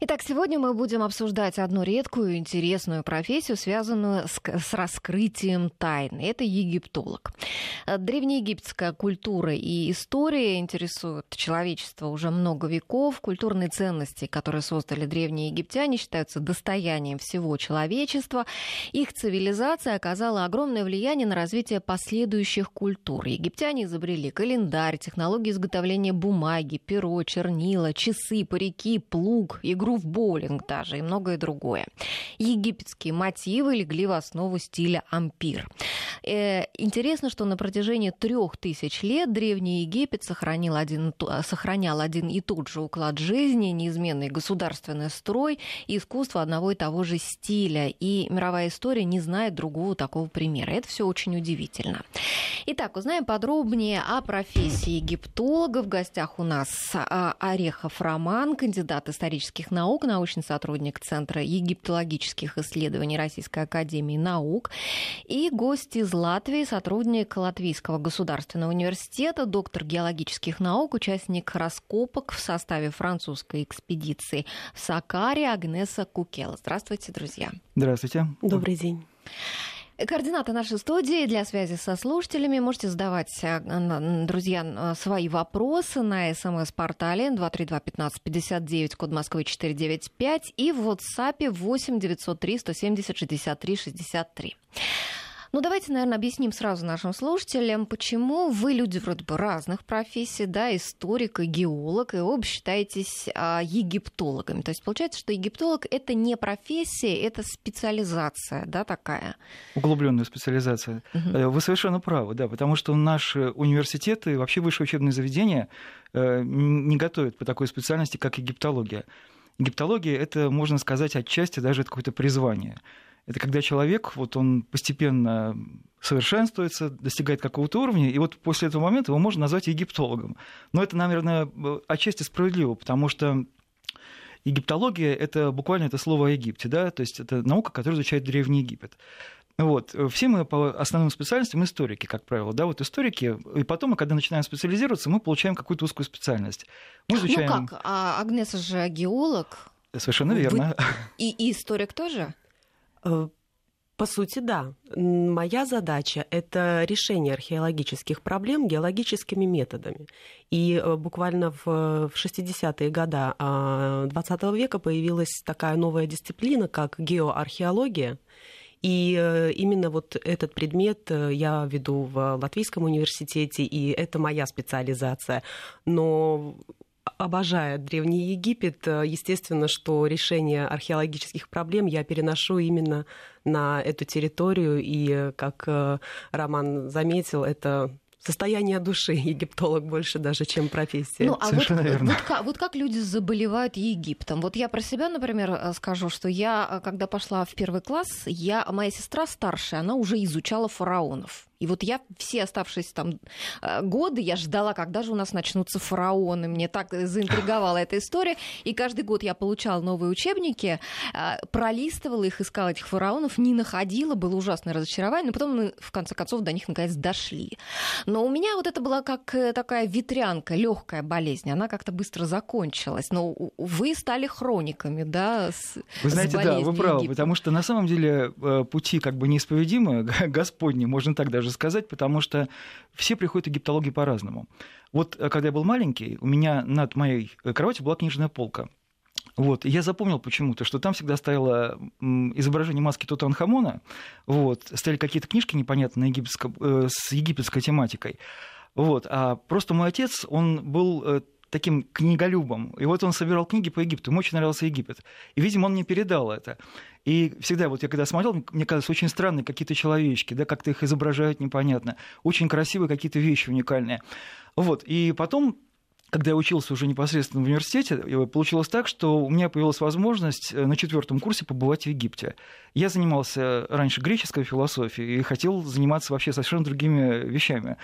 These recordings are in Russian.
Итак, сегодня мы будем обсуждать одну редкую интересную профессию, связанную с, с раскрытием тайн. Это египтолог. Древнеегипетская культура и история интересуют человечество уже много веков. Культурные ценности, которые создали древние египтяне, считаются достоянием всего человечества. Их цивилизация оказала огромное влияние на развитие последующих культур. Египтяне изобрели календарь, технологии изготовления бумаги, перо, чернила, часы, парики, плуг, игру игру в боулинг даже и многое другое. Египетские мотивы легли в основу стиля ампир. Э, интересно, что на протяжении трех тысяч лет Древний Египет сохранил один, сохранял один и тот же уклад жизни, неизменный государственный строй и искусство одного и того же стиля. И мировая история не знает другого такого примера. Это все очень удивительно. Итак, узнаем подробнее о профессии египтолога. В гостях у нас а, Орехов Роман, кандидат исторических наук, научный сотрудник Центра египтологических исследований Российской Академии Наук и гость из Латвии, сотрудник Латвийского государственного университета, доктор геологических наук, участник раскопок в составе французской экспедиции в Сакаре Агнеса Кукела. Здравствуйте, друзья. Здравствуйте. Добрый день. Координаты нашей студии для связи со слушателями. Можете задавать, э, друзья, свои вопросы на смс-портале 232-1559, код Москвы 495 и в WhatsApp 8 903 170 63 63. Ну, давайте, наверное, объясним сразу нашим слушателям, почему вы люди вроде бы разных профессий, да, историк и геолог, и оба считаетесь а, египтологами. То есть получается, что египтолог это не профессия, это специализация, да, такая. Углубленная специализация. Угу. Вы совершенно правы, да, потому что наши университеты, вообще высшие учебные заведения э, не готовят по такой специальности, как египтология. Египтология это, можно сказать, отчасти даже какое-то призвание. Это когда человек, вот он постепенно совершенствуется, достигает какого-то уровня, и вот после этого момента его можно назвать египтологом. Но это, наверное, отчасти справедливо, потому что египтология — это буквально это слово о Египте, да, то есть это наука, которая изучает Древний Египет. Вот. Все мы по основным специальностям историки, как правило, да, вот историки, и потом, когда начинаем специализироваться, мы получаем какую-то узкую специальность. Мы ну изучаем... Ну как, а Агнеса же геолог. Совершенно верно. Вы... И, и историк тоже? Э, по сути, да. Моя задача – это решение археологических проблем геологическими методами. И э, буквально в 60-е годы XX века появилась такая новая дисциплина, как геоархеология. И э, именно вот этот предмет я веду в Латвийском университете, и это моя специализация. Но обожая Древний Египет, э, естественно, что решение археологических проблем я переношу именно на эту территорию. И, э, как э, Роман заметил, это состояние души египтолог больше даже, чем профессия. Ну, а Совершенно вот, верно. Вот, вот, вот как люди заболевают Египтом? Вот я про себя, например, скажу, что я, когда пошла в первый класс, я, моя сестра старшая, она уже изучала фараонов. И вот я все оставшиеся там э, годы, я ждала, когда же у нас начнутся фараоны. Мне так заинтриговала эта история. И каждый год я получала новые учебники, э, пролистывала их, искала этих фараонов, не находила, было ужасное разочарование, но потом мы, в конце концов, до них наконец дошли. Но у меня вот это была как э, такая ветрянка, легкая болезнь, она как-то быстро закончилась. Но вы стали хрониками, да, с, Вы знаете, с да, вы правы, Египта. потому что на самом деле пути как бы неисповедимы, Господни, можно так даже сказать, потому что все приходят к египтологии по-разному. Вот э, когда я был маленький, у меня над моей э, кроватью была книжная полка. Вот. Я запомнил почему-то, что там всегда стояло изображение маски Тутанхамона, вот, стояли какие-то книжки непонятные египетско, э, с египетской тематикой. Вот. А просто мой отец, он был э, таким книголюбом. И вот он собирал книги по Египту. Ему очень нравился Египет. И, видимо, он мне передал это. И всегда, вот я когда смотрел, мне казалось, очень странные какие-то человечки, да, как-то их изображают непонятно. Очень красивые какие-то вещи уникальные. Вот. И потом когда я учился уже непосредственно в университете, получилось так, что у меня появилась возможность э, на четвертом курсе побывать в Египте. Я занимался раньше греческой философией и хотел заниматься вообще совершенно другими вещами.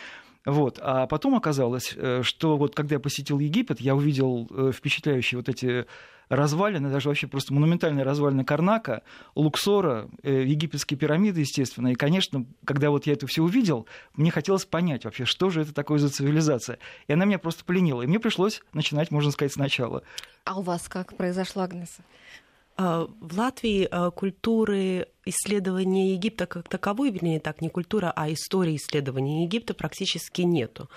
Вот. А потом оказалось, э, что вот когда я посетил Египет, я увидел э, впечатляющие вот эти развалины, даже вообще просто монументальные развалины Карнака, Луксора, э, египетские пирамиды, естественно. И, конечно, когда вот я это все увидел, мне хотелось понять вообще, что же это такое за цивилизация. И она меня просто пленила. И мне пришлось начинать, можно сказать, сначала. А у вас как произошло, Агнеса? А, в Латвии а, культуры исследования Египта как таковой, вернее так, не культура, а история исследования Египта практически нету.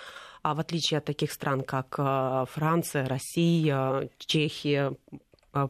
А в отличие от таких стран, как а, Франция, Россия, Чехия,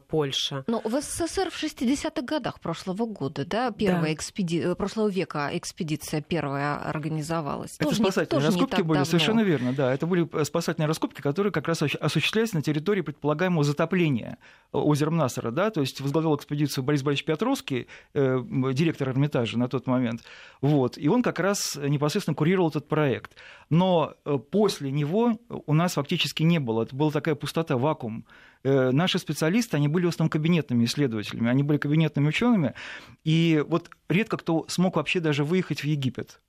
Польша. Ну, в СССР в 60-х годах прошлого года, да, первая да. Экспеди... Э, прошлого века экспедиция первая организовалась. Это тоже спасательные не, тоже раскопки были, давно. совершенно верно, да. Это были э, спасательные раскопки, которые как раз осуществлялись на территории предполагаемого затопления э, озера Насара, да, то есть возглавлял экспедицию Борис Борисович Петровский, э, директор Эрмитажа на тот момент, вот, и он как раз непосредственно курировал этот проект. Но после него у нас фактически не было, это была такая пустота, вакуум. Э, наши специалисты, они были в основном кабинетными исследователями, они были кабинетными учеными, и вот редко кто смог вообще даже выехать в Египет.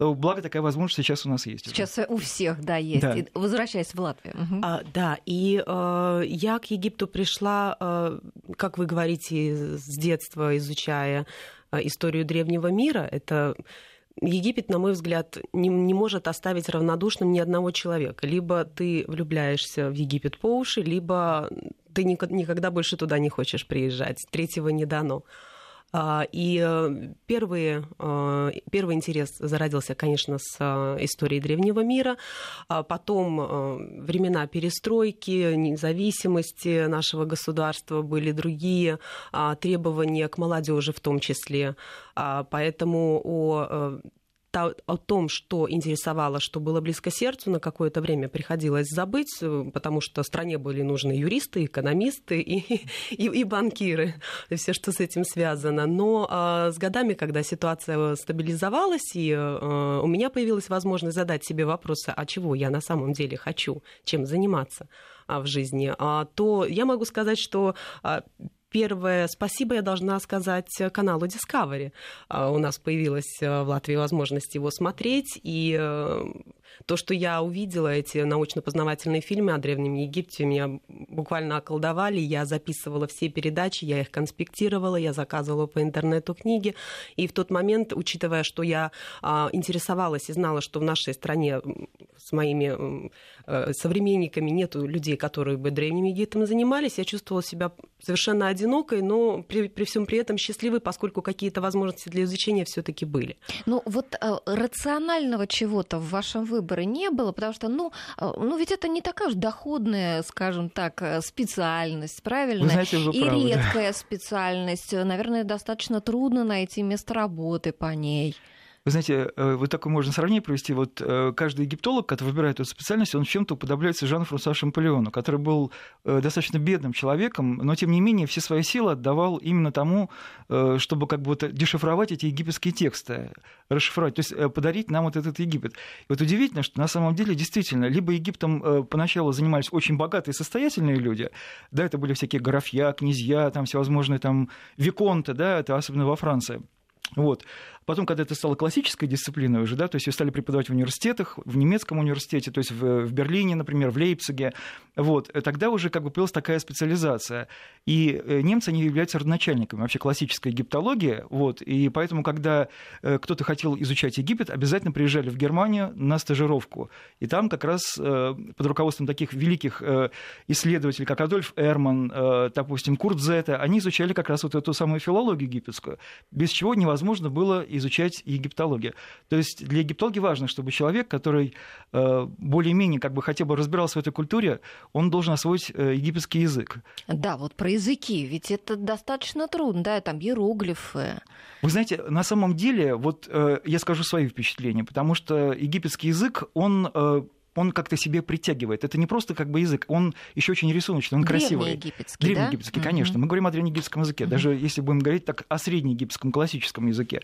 Э, благо такая возможность сейчас у нас есть. Сейчас уже. у всех, да, есть. Да. возвращаясь в Латвию. Угу. А, да, и э, я к Египту пришла, э, как вы говорите, с детства изучая э, историю древнего мира. Это Египет, на мой взгляд, не, не может оставить равнодушным ни одного человека. Либо ты влюбляешься в Египет по уши, либо ты никогда больше туда не хочешь приезжать. Третьего не дано. А, и э, первый, э, первый интерес зародился, конечно, с э, историей древнего мира. А потом времена перестройки, независимости нашего государства были другие, а, требования к молодежи в том числе. Поэтому о о том, что интересовало, что было близко сердцу, на какое-то время приходилось забыть, э, потому что стране были нужны юристы, экономисты и, и, и банкиры, и все, что с этим связано. Но а, с годами, когда ситуация стабилизовалась, и а, у меня появилась возможность задать себе вопросы, а чего я на самом деле хочу, чем заниматься а, в жизни, а, то я могу сказать, что а, Первое спасибо я должна сказать каналу Discovery. А, у нас появилась э, в Латвии возможность его смотреть, и э, то, что я увидела, эти научно-познавательные фильмы о Древнем Египте, меня буквально околдовали. Я записывала все передачи, я их конспектировала, я заказывала по интернету книги. И в тот момент, учитывая, что я а, интересовалась и знала, что в нашей стране с моими э, современниками нету людей, которые бы Древним Египтом занимались, я чувствовала себя совершенно одинокой, но при, при всем при этом счастливой, поскольку какие-то возможности для изучения все-таки были. Ну вот э, рационального чего-то в вашем выборе не было, потому что, ну, э, ну ведь это не такая уж доходная, скажем так, э, специальность, правильно? Вы знаете, вы И правы, редкая да. специальность. Наверное, достаточно трудно найти место работы по ней. Вы знаете, э, вот такое можно сравнение провести. Вот э, каждый египтолог, который выбирает эту специальность, он чем-то уподобляется Жану Франсуа Шампольону, который был э, достаточно бедным человеком, но тем не менее все свои силы отдавал именно тому, чтобы как бы вот дешифровать эти египетские тексты, расшифровать, то есть подарить нам вот этот Египет. И вот удивительно, что на самом деле действительно либо Египтом поначалу занимались очень богатые и состоятельные люди, да, это были всякие графья, князья, там всевозможные там виконты, да, это особенно во Франции. Вот. Потом, когда это стало классической дисциплиной уже, да, то есть ее стали преподавать в университетах, в немецком университете, то есть в, в Берлине, например, в Лейпциге, вот, тогда уже как бы появилась такая специализация. И э, немцы, они являются родоначальниками вообще классической египтологии, вот, и поэтому, когда э, кто-то хотел изучать Египет, обязательно приезжали в Германию на стажировку. И там как раз э, под руководством таких великих исследователей, как Адольф Эрман, допустим, Курт Зета, они изучали как раз вот эту самую филологию египетскую, без чего невозможно было изучать египтологию. То есть для египтологии важно, чтобы человек, который э, более-менее как бы хотя бы разбирался в этой культуре, он должен освоить э, египетский язык. Да, вот про языки, ведь это достаточно трудно, да, там иероглифы. Вы знаете, на самом деле, вот э, я скажу свои впечатления, потому что египетский язык, он он как-то себе притягивает. Это не просто как бы язык, он еще очень рисуночный, он красивый. Древнеегипетский, Древнеегипетский, да? конечно. Мы говорим о древнеегипетском языке, даже если будем говорить так о среднеегипетском классическом языке.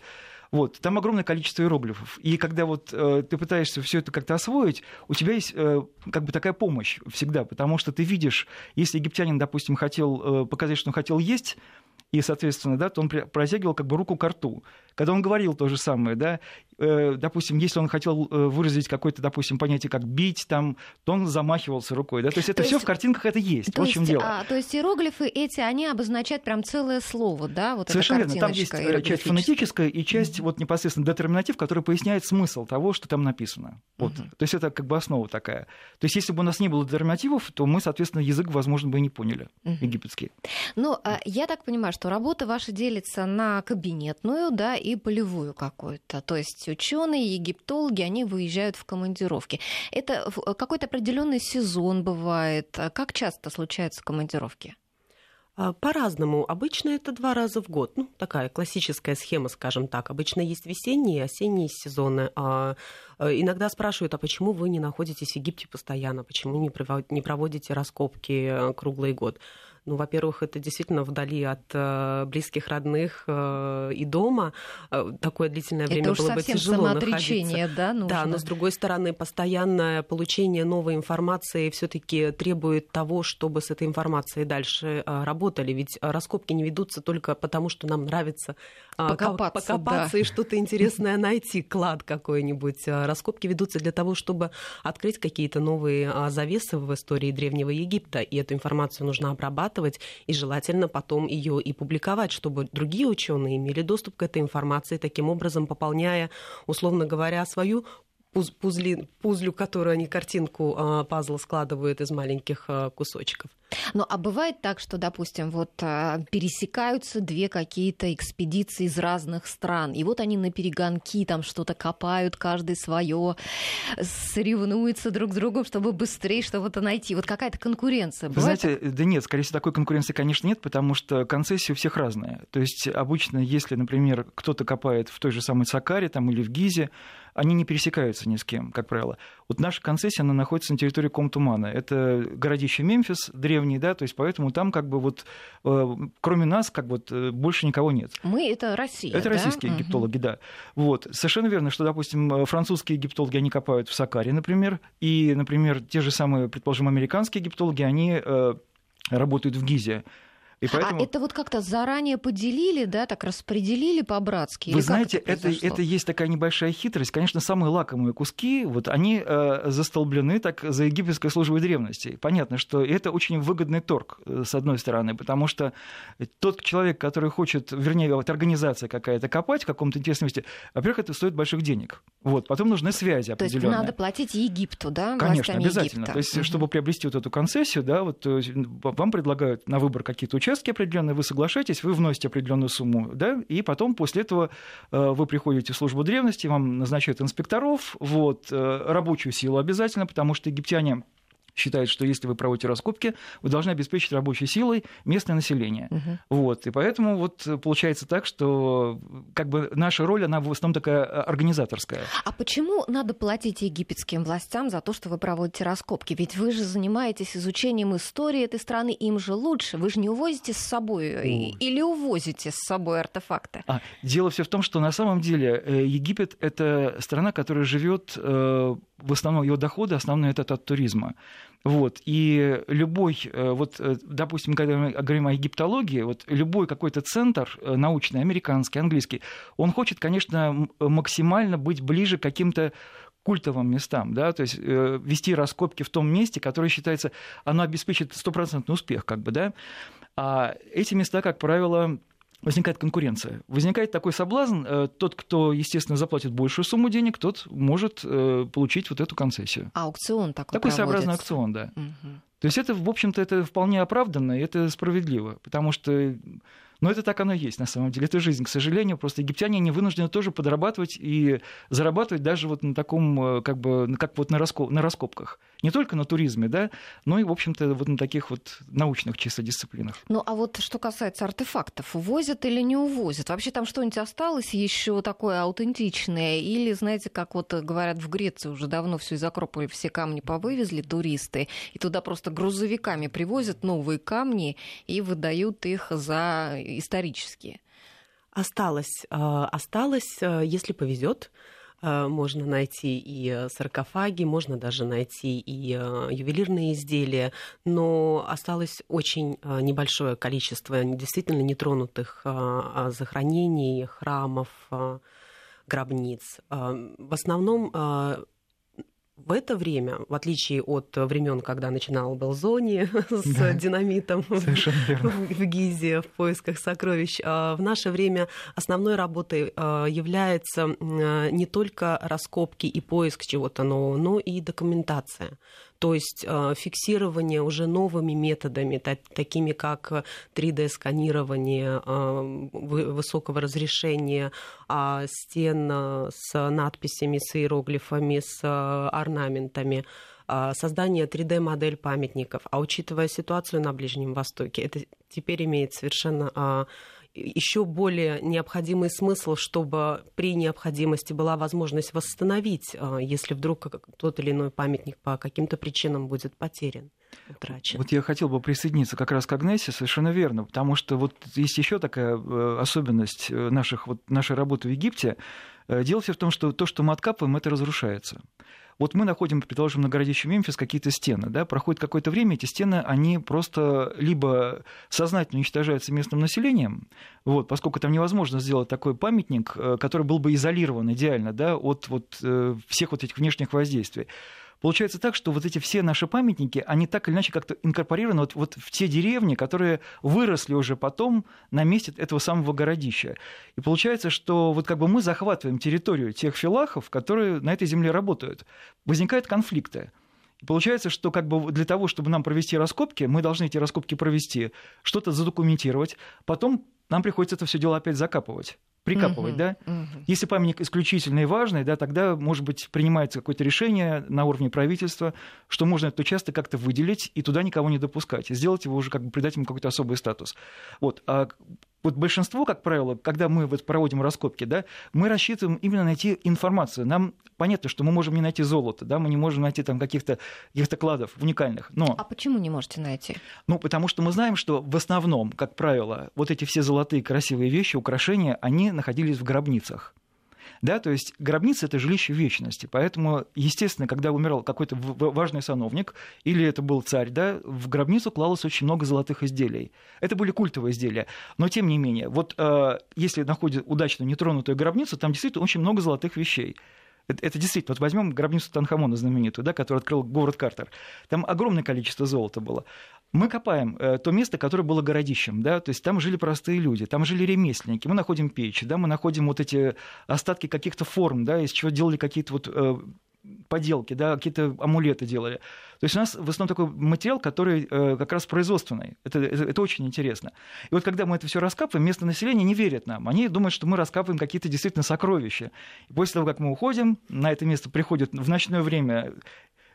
Вот, там огромное количество иероглифов. И когда вот э, ты пытаешься все это как-то освоить, у тебя есть э, как бы такая помощь всегда, потому что ты видишь, если египтянин, допустим, хотел э, показать, что он хотел есть, и, соответственно, да, то он протягивал как бы руку к рту. Когда он говорил то же самое, да, Э, допустим, если он хотел э, выразить какое-то, допустим, понятие как бить, там, то он замахивался рукой. Да? То есть это все в картинках это есть. То в общем есть, дело. А, то есть иероглифы эти, они обозначают прям целое слово, да? Вот Совершенно верно. Там есть э, часть фонетическая и часть mm-hmm. вот непосредственно детерминатив, который поясняет смысл того, что там написано. Вот. Mm-hmm. То есть это как бы основа такая. То есть если бы у нас не было детерминативов, то мы, соответственно, язык, возможно, бы и не поняли mm-hmm. египетский. Ну, а я так понимаю, что работа ваша делится на кабинетную, да, и полевую какую-то. То есть ученые, египтологи, они выезжают в командировки. Это какой-то определенный сезон бывает. Как часто случаются командировки? А, по-разному. Обычно это два раза в год. Ну, такая классическая схема, скажем так. Обычно есть весенние и осенние сезоны. А, а иногда спрашивают, а почему вы не находитесь в Египте постоянно? Почему не проводите раскопки э, круглый год? Ну, во-первых, это действительно вдали от э, близких, родных э, и дома. Э, такое длительное время это было бы тяжело находиться. да, нужно. Да, но с другой стороны, постоянное получение новой информации все-таки требует того, чтобы с этой информацией дальше работали. Ведь раскопки не ведутся только потому, что нам нравится покопаться, покопаться да. и что-то интересное найти, клад какой-нибудь. Раскопки ведутся для того, чтобы открыть какие-то новые завесы в истории Древнего Египта, и эту информацию нужно обрабатывать обрабатывать и желательно потом ее и публиковать, чтобы другие ученые имели доступ к этой информации, таким образом пополняя, условно говоря, свою пузли, пузлю, которую они картинку а, пазла складывают из маленьких а, кусочков. Ну, а бывает так, что, допустим, вот а, пересекаются две какие-то экспедиции из разных стран, и вот они на перегонки там что-то копают, каждый свое, соревнуются друг с другом, чтобы быстрее что-то найти. Вот какая-то конкуренция. Вы знаете, да нет, скорее всего, такой конкуренции, конечно, нет, потому что концессии у всех разные. То есть обычно, если, например, кто-то копает в той же самой Сакаре там, или в Гизе, они не пересекаются ни с кем, как правило. Вот наша концессия, она находится на территории Комтумана. Это городище Мемфис древний, да, то есть поэтому там как бы вот э, кроме нас как бы вот, э, больше никого нет. Мы — это Россия, Это да? российские угу. египтологи, да. Вот. Совершенно верно, что, допустим, французские египтологи, они копают в Сакаре, например, и, например, те же самые, предположим, американские египтологи, они э, работают в Гизе. И а поэтому... А это вот как-то заранее поделили, да, так распределили по-братски? Вы знаете, это, это, это есть такая небольшая хитрость. Конечно, самые лакомые куски, вот они э, застолблены так за египетской службой древности. Понятно, что это очень выгодный торг, э, с одной стороны, потому что тот человек, который хочет, вернее, вот организация какая-то копать в каком-то интересном месте, во-первых, это стоит больших денег. Вот, потом нужны связи определенные. То есть надо платить Египту, да? Конечно, обязательно. Египта. То есть, угу. чтобы приобрести вот эту концессию, да, вот вам предлагают на выбор какие-то участки определенные, вы соглашаетесь, вы вносите определенную сумму, да, и потом после этого э, вы приходите в службу древности, вам назначают инспекторов, вот, э, рабочую силу обязательно, потому что египтяне считает, что если вы проводите раскопки, вы должны обеспечить рабочей силой местное население. Угу. Вот, и поэтому вот получается так, что как бы наша роль, она в основном такая э, организаторская. А почему надо платить египетским властям за то, что вы проводите раскопки? Ведь вы же занимаетесь изучением истории этой страны, им же лучше. Вы же не увозите с собой О. или увозите с собой артефакты? А, дело все в том, что на самом деле э, Египет это страна, которая живет э, в основном его доходы основные это от туризма. Вот. И любой, э, вот, э, допустим, когда мы говорим о египтологии, вот любой какой-то центр э, научный, американский, английский, он хочет, конечно, максимально быть ближе к каким-то культовым местам, да, то есть э, вести раскопки в том месте, которое считается, оно обеспечит стопроцентный успех, как бы, да. А эти места, как правило, возникает конкуренция. Возникает такой соблазн, э, тот, кто, естественно, заплатит большую сумму денег, тот может э, получить вот эту концессию. Аукцион такой Такой проводится. своеобразный аукцион, да. Угу. То есть это, в общем-то, это вполне оправданно, и это справедливо, потому что но это так оно и есть на самом деле. Это жизнь, к сожалению. Просто египтяне не вынуждены тоже подрабатывать и зарабатывать даже вот на таком, э, как бы, как вот на, раскоп, на раскопках. Не только на туризме, да, но и, в общем-то, вот на таких вот научных чисто дисциплинах. Ну, а вот что касается артефактов, увозят или не увозят? Вообще там что-нибудь осталось еще такое аутентичное? Или, знаете, как вот говорят в Греции, уже давно все из Акрополя, все камни повывезли туристы, и туда просто грузовиками привозят новые камни и выдают их за исторические? Осталось, э, осталось, э, если повезет, можно найти и саркофаги, можно даже найти и ювелирные изделия, но осталось очень небольшое количество действительно нетронутых захоронений, храмов, гробниц. В основном в это время, в отличие от времен, когда начинал был Зони с да, динамитом в, Гизе в поисках сокровищ, а, в наше время основной работой а, является не только раскопки и поиск чего-то нового, но и документация то есть э, фиксирование уже новыми методами, такими как 3D-сканирование э, высокого разрешения а, стен э, с надписями, с иероглифами, с орнаментами создание 3D-модель памятников. А учитывая ситуацию на Ближнем Востоке, это теперь имеет совершенно а, еще более необходимый смысл, чтобы при необходимости была возможность восстановить, а, если вдруг тот или иной памятник по каким-то причинам будет потерян. Утрачен. Вот я хотел бы присоединиться как раз к Агнесе, совершенно верно, потому что вот есть еще такая э, особенность э, наших, вот, нашей работы в Египте. Э, дело все в том, что то, что мы откапываем, это разрушается. Вот мы находим, предположим, на городище Мемфис какие-то стены, да, проходит какое-то время, эти стены, они просто либо сознательно уничтожаются местным населением, вот, поскольку там невозможно сделать такой памятник, э, который был бы изолирован идеально, да, от вот, э, всех вот этих внешних воздействий. Получается так, что вот эти все наши памятники, они так или иначе как-то инкорпорированы вот, вот в те деревни, которые выросли уже потом на месте этого самого городища. И получается, что вот как бы мы захватываем территорию тех филахов, которые на этой земле работают. Возникают конфликты. Получается, что как бы для того, чтобы нам провести раскопки, мы должны эти раскопки провести, что-то задокументировать, потом нам приходится это все дело опять закапывать прикапывать, угу, да? Угу. Если памятник исключительный и важный, да, тогда, может быть, принимается какое-то решение на уровне правительства, что можно этот участок как-то выделить и туда никого не допускать, и сделать его уже как бы придать ему какой-то особый статус. Вот. А вот большинство, как правило, когда мы вот проводим раскопки, да, мы рассчитываем именно найти информацию. Нам понятно, что мы можем не найти золото, да, мы не можем найти там каких-то каких кладов уникальных. Но... А почему не можете найти? Ну, потому что мы знаем, что в основном, как правило, вот эти все золотые красивые вещи, украшения, они находились в гробницах. Да, то есть гробница – это жилище вечности. Поэтому, естественно, когда умирал какой-то важный сановник, или это был царь, да, в гробницу клалось очень много золотых изделий. Это были культовые изделия. Но, тем не менее, вот э, если находят удачно нетронутую гробницу, там действительно очень много золотых вещей. Это, это действительно, вот возьмем гробницу Танхамона знаменитую, да, которую открыл Говард Картер. Там огромное количество золота было. Мы копаем э, то место, которое было городищем, да, то есть там жили простые люди, там жили ремесленники, мы находим печи, да, мы находим вот эти остатки каких-то форм, да, из чего делали какие-то вот э, поделки, да, какие-то амулеты делали. То есть у нас в основном такой материал, который э, как раз производственный. Это, это, это очень интересно. И вот когда мы это все раскапываем, местное население не верит нам. Они думают, что мы раскапываем какие-то действительно сокровища. И после того, как мы уходим, на это место приходят в ночное время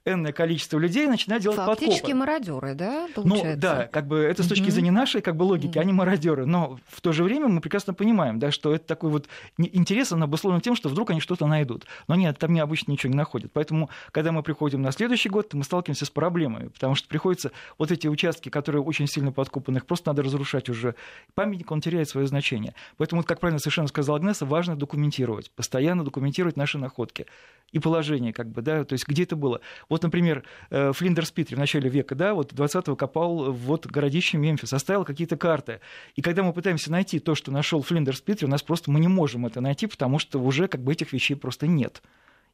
энное количество людей начинают делать Фактически подкопы. Фактически мародеры, да, получается? Ну, да, как бы это с точки зрения нашей как бы, логики, они мародеры. Но в то же время мы прекрасно понимаем, да, что это такой вот интерес, он обусловлен тем, что вдруг они что-то найдут. Но нет, там обычно ничего не находят. Поэтому, когда мы приходим на следующий год, мы сталкиваемся с проблемой, потому что приходится вот эти участки, которые очень сильно подкопаны, их просто надо разрушать уже. Памятник, он теряет свое значение. Поэтому, как правильно совершенно сказала Агнеса, важно документировать, постоянно документировать наши находки и положение, как бы, да, то есть где это было. Вот, например, э, Флиндерс Питер в начале века, да, вот 20-го копал вот городище Мемфис, оставил какие-то карты. И когда мы пытаемся найти то, что нашел Флиндерс Питер, у нас просто мы не можем это найти, потому что уже как бы этих вещей просто нет.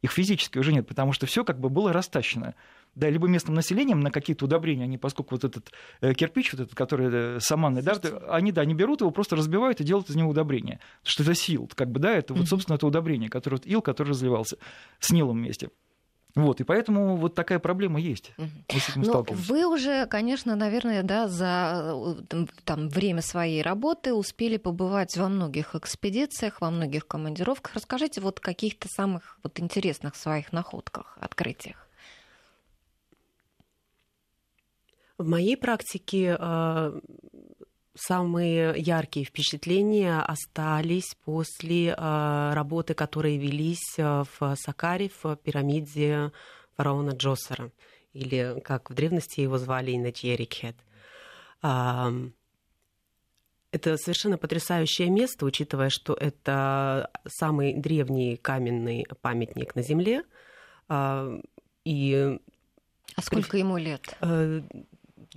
Их физически уже нет, потому что все как бы было растащено да, либо местным населением на какие-то удобрения, они, поскольку вот этот э, кирпич, вот этот, который э, саманный, да, они, да, они берут его, просто разбивают и делают из него удобрение. Что это сил, как бы, да, это вот, собственно, это удобрение, которое, вот ил, который разливался с Нилом вместе. Вот, и поэтому вот такая проблема есть. Вы с этим Но ну, Вы уже, конечно, наверное, да, за э, там, время своей работы успели побывать во многих экспедициях, во многих командировках. Расскажите вот каких-то самых вот интересных своих находках, открытиях. В моей практике э, самые яркие впечатления остались после э, работы, которые велись э, в Сакаре, в пирамиде фараона Джосера, или, как в древности его звали, Инатьерикхет. Это совершенно потрясающее место, учитывая, что это самый древний каменный памятник на Земле. А, и... А сколько ему лет?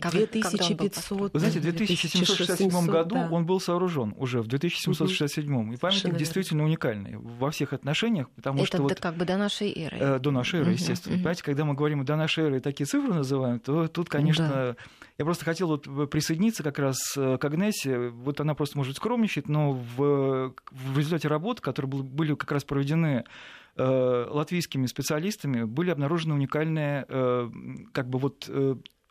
Э, как, 2500. Вы знаете, в 2767 году да. он был сооружен уже в 2767. Угу. И памятник действительно уникальный во всех отношениях, потому Это что до, вот, как бы до нашей эры. Э, до нашей эры, угу, естественно. Угу. Понимаете, когда мы говорим до нашей эры и такие цифры называем, то тут, конечно, да. я просто хотел вот присоединиться как раз э, к Агнесе. Вот она просто может скромничать, но в, в результате работ, которые были как раз проведены э, латвийскими специалистами, были обнаружены уникальные э, как бы вот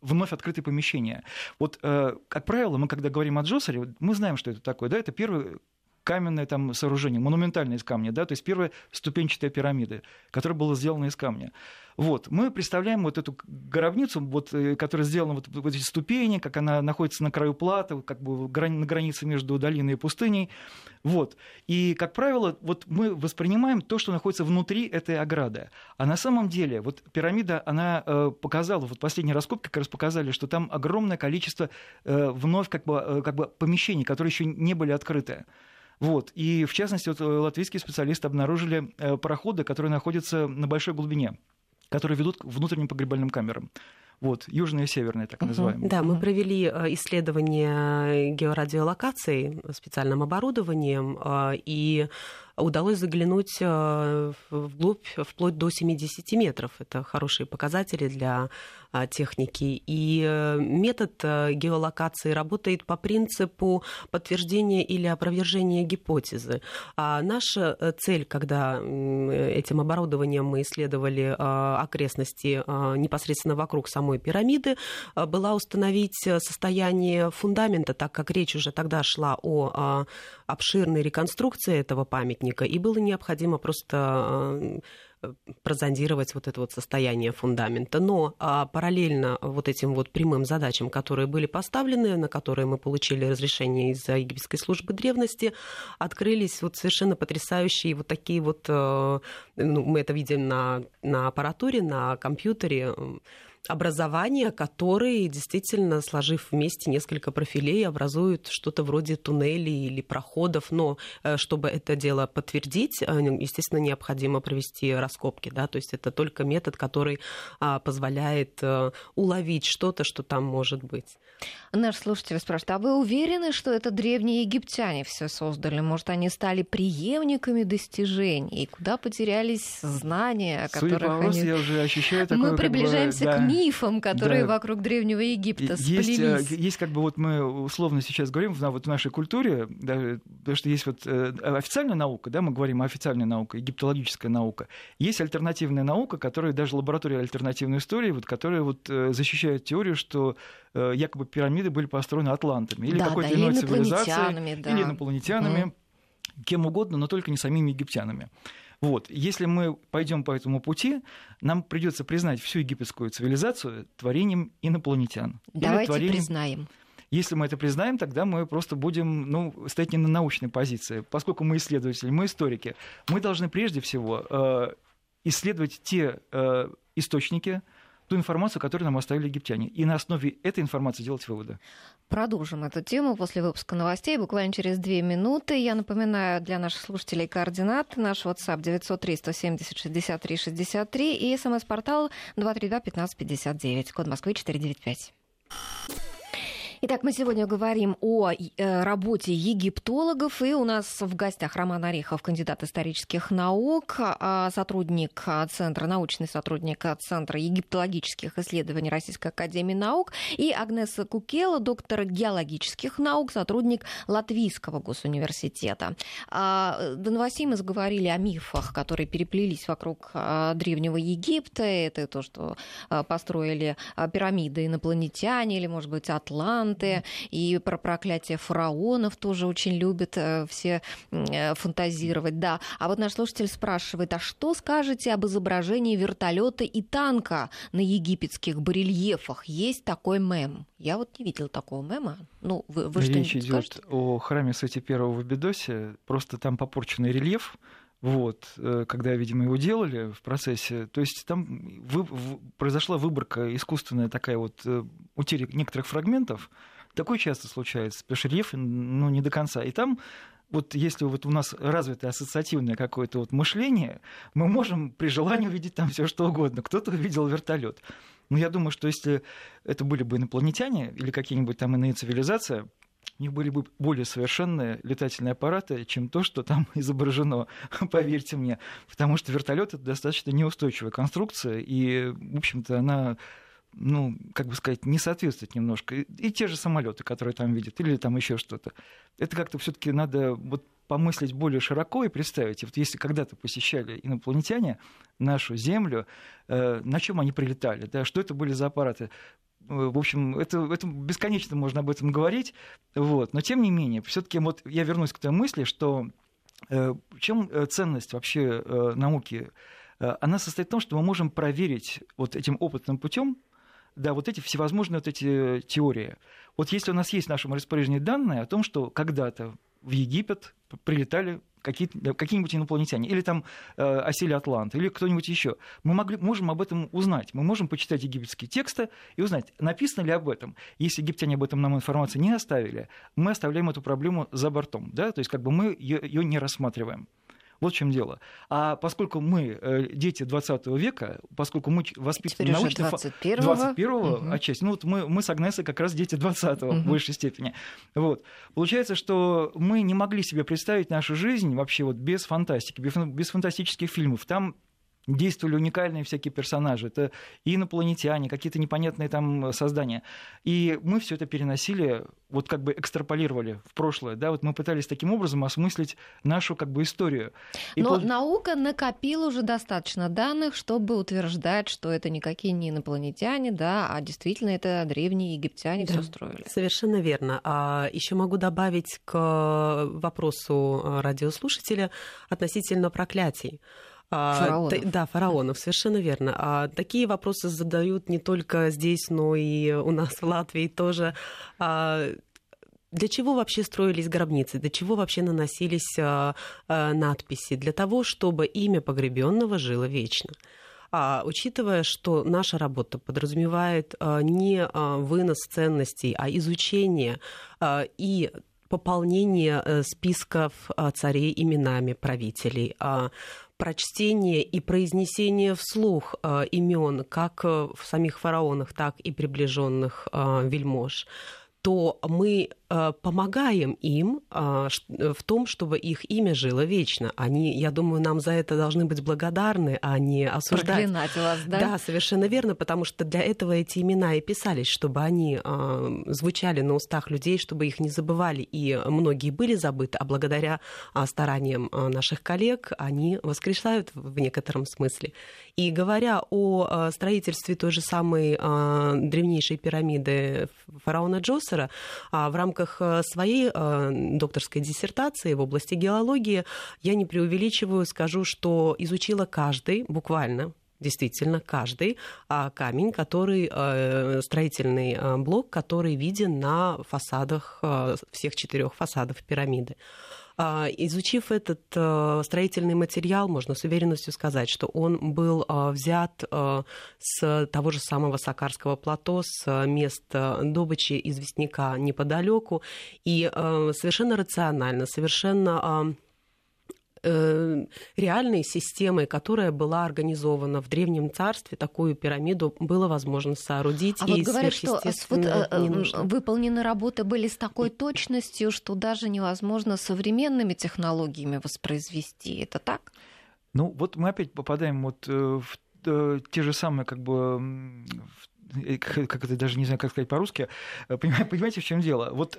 вновь открытые помещения. Вот, э, как правило, мы когда говорим о Джосере, мы знаем, что это такое. Да? Это первый каменное там сооружение, монументальное из камня, да, то есть первая ступенчатая пирамида, которая была сделана из камня. Вот. Мы представляем вот эту гробницу, вот, э, которая сделана вот, вот эти ступени, как она находится на краю платы, как бы на границе между долиной и пустыней. Вот. И, как правило, вот мы воспринимаем то, что находится внутри этой ограды. А на самом деле, вот пирамида, она э, показала, вот последние раскопки как раз показали, что там огромное количество э, вновь как бы, как бы помещений, которые еще не были открыты. Вот. И, в частности, вот латвийские специалисты обнаружили проходы, которые находятся на большой глубине которые ведут к внутренним погребальным камерам. Вот, южные и северные, так называемые. Да, мы провели э, исследование георадиолокации специальным оборудованием, э, и удалось заглянуть э, вглубь вплоть до 70 метров. Это хорошие показатели для техники. И э, метод э, геолокации работает по принципу подтверждения или опровержения гипотезы. А наша цель, когда этим оборудованием мы исследовали окрестности непосредственно вокруг самой пирамиды, была установить состояние фундамента, так как речь уже тогда шла о обширной реконструкции этого памятника, и было необходимо просто э, прозондировать вот это вот состояние фундамента. Но а, параллельно вот этим вот прямым задачам, которые были поставлены, на которые мы получили разрешение из египетской службы древности, открылись вот совершенно потрясающие вот такие вот, э, ну, мы это видим на, на аппаратуре, на компьютере, образования, которые действительно, сложив вместе несколько профилей, образуют что-то вроде туннелей или проходов. Но э, чтобы это дело подтвердить, э, естественно, необходимо провести раскопки. Да? То есть это только метод, который а, позволяет э, уловить что-то, что там может быть. Наш слушатель спрашивает, а вы уверены, что это древние египтяне все создали? Может, они стали преемниками достижений? Куда потерялись знания, о которых Судя по вопросу, они... я уже ощущаю такое... Мы приближаемся как бы, да, к мифам, которые да. вокруг Древнего Египта есть, э, сплелись. Есть как бы вот мы условно сейчас говорим вот в нашей культуре, да, потому что есть вот э, официальная наука, да, мы говорим о официальной науке, египтологическая наука. Есть альтернативная наука, которая даже лаборатория альтернативной истории, вот, которая вот э, защищает теорию, что якобы пирамиды были построены атлантами или да, какой-то да, иной или цивилизацией, да. или инопланетянами, угу. кем угодно, но только не самими египтянами. Вот. Если мы пойдем по этому пути, нам придется признать всю египетскую цивилизацию творением инопланетян. Давайте творением... признаем. Если мы это признаем, тогда мы просто будем ну, стоять не на научной позиции. Поскольку мы исследователи, мы историки, мы должны прежде всего э, исследовать те э, источники, ту информацию, которую нам оставили египтяне, и на основе этой информации делать выводы. Продолжим эту тему после выпуска новостей буквально через две минуты. Я напоминаю для наших слушателей координаты. Наш WhatsApp 903 170 63 63 и смс-портал 232 15 59, код Москвы 495. Итак, мы сегодня говорим о э, работе египтологов, и у нас в гостях Роман Орехов, кандидат исторических наук, а, сотрудник Центра, научный сотрудник Центра египтологических исследований Российской Академии Наук, и Агнеса Кукела, доктор геологических наук, сотрудник Латвийского госуниверситета. А, до новостей мы заговорили о мифах, которые переплелись вокруг а, Древнего Египта. Это то, что построили пирамиды инопланетяне или, может быть, Атлант, Данте, и про проклятие фараонов тоже очень любят э, все э, фантазировать, да. А вот наш слушатель спрашивает, а что скажете об изображении вертолета и танка на египетских барельефах? Есть такой мем? Я вот не видел такого мема. Ну, вы, вы Речь идет скажете? о храме Сати Первого в Бедосе. Просто там попорченный рельеф, вот, э, когда, видимо, его делали в процессе. То есть там вы, в, произошла выборка искусственная такая вот утери некоторых фрагментов, такое часто случается, потому что рельеф ну, не до конца. И там вот если вот у нас развито ассоциативное какое-то вот мышление, мы можем при желании увидеть там все что угодно. Кто-то увидел вертолет. Но я думаю, что если это были бы инопланетяне или какие-нибудь там иные цивилизации, у них были бы более совершенные летательные аппараты, чем то, что там изображено, поверьте мне. Потому что вертолет это достаточно неустойчивая конструкция, и, в общем-то, она ну, как бы сказать, не соответствует немножко. И, и те же самолеты, которые там видят, или там еще что-то. Это как-то все-таки надо вот помыслить более широко и представить. И вот если когда-то посещали инопланетяне нашу Землю, э, на чем они прилетали, да, что это были за аппараты, в общем, это, это бесконечно можно об этом говорить, вот. но тем не менее, все-таки вот я вернусь к той мысли, что э, чем э, ценность вообще э, науки, она состоит в том, что мы можем проверить вот этим опытным путем, да, вот эти всевозможные вот эти теории. Вот если у нас есть в нашем распоряжении данные о том, что когда-то в Египет прилетали какие-нибудь инопланетяне, или там э, осели Атлант, или кто-нибудь еще. Мы могли, можем об этом узнать. Мы можем почитать египетские тексты и узнать, написано ли об этом. Если египтяне об этом нам информацию не оставили, мы оставляем эту проблему за бортом. Да? То есть как бы мы ее не рассматриваем. Вот в чем дело. А поскольку мы э, дети 20 века, поскольку мы воспитаны научно... 21-го. 21 угу. отчасти. Ну вот мы, мы с Агнесой как раз дети 20-го угу. в большей степени. Вот. Получается, что мы не могли себе представить нашу жизнь вообще вот без фантастики, без фантастических фильмов. Там действовали уникальные всякие персонажи. Это инопланетяне, какие-то непонятные там создания. И мы все это переносили, вот как бы экстраполировали в прошлое. Да? Вот мы пытались таким образом осмыслить нашу как бы историю. И Но пол... наука накопила уже достаточно данных, чтобы утверждать, что это никакие не инопланетяне, да, а действительно это древние египтяне да. все строили. Совершенно верно. А еще могу добавить к вопросу радиослушателя относительно проклятий. А, фараонов. да, фараонов, совершенно верно. А такие вопросы задают не только здесь, но и у нас в Латвии тоже. А, для чего вообще строились гробницы? Для чего вообще наносились а, а, надписи? Для того, чтобы имя погребенного жило вечно. А, учитывая, что наша работа подразумевает а, не а, вынос ценностей, а изучение а, и пополнение э, списков царей именами правителей, прочтение и произнесение вслух э, имен как э, в самих фараонах, так и приближенных э, вельмож, то мы Э, помогаем им э, в том, чтобы их имя жило вечно. Они, я думаю, нам за это должны быть благодарны, а не осуждать. Проклинать вас, да? Да, совершенно верно, потому что для этого эти имена и писались, чтобы они э, звучали на устах людей, чтобы их не забывали. И многие были забыты, а благодаря стараниям наших коллег они воскрешают в некотором смысле. И говоря о строительстве той же самой древнейшей пирамиды фараона Джосера, в рамках рамках э, своей э, докторской диссертации в области геологии я не преувеличиваю, скажу, что изучила каждый, буквально действительно каждый а, камень, который э, строительный блок, который виден на фасадах всех четырех фасадов пирамиды. А, изучив этот э, строительный материал, можно с уверенностью сказать, что он был а, взят с того же самого Сакарского плато, с места добычи известняка неподалеку, и совершенно рационально, совершенно Э, реальной системой, которая была организована в Древнем Царстве, такую пирамиду было возможно соорудить. А вот говорят, что вот, э, выполнены работы были с такой точностью, что даже невозможно современными технологиями воспроизвести. Это так? Ну, вот мы опять попадаем вот э, в те же самые как бы как это даже не знаю, как сказать по-русски. Понимаете, в чем дело? Вот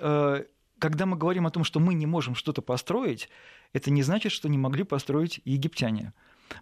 когда мы говорим о том, что мы не можем что-то построить, это не значит, что не могли построить египтяне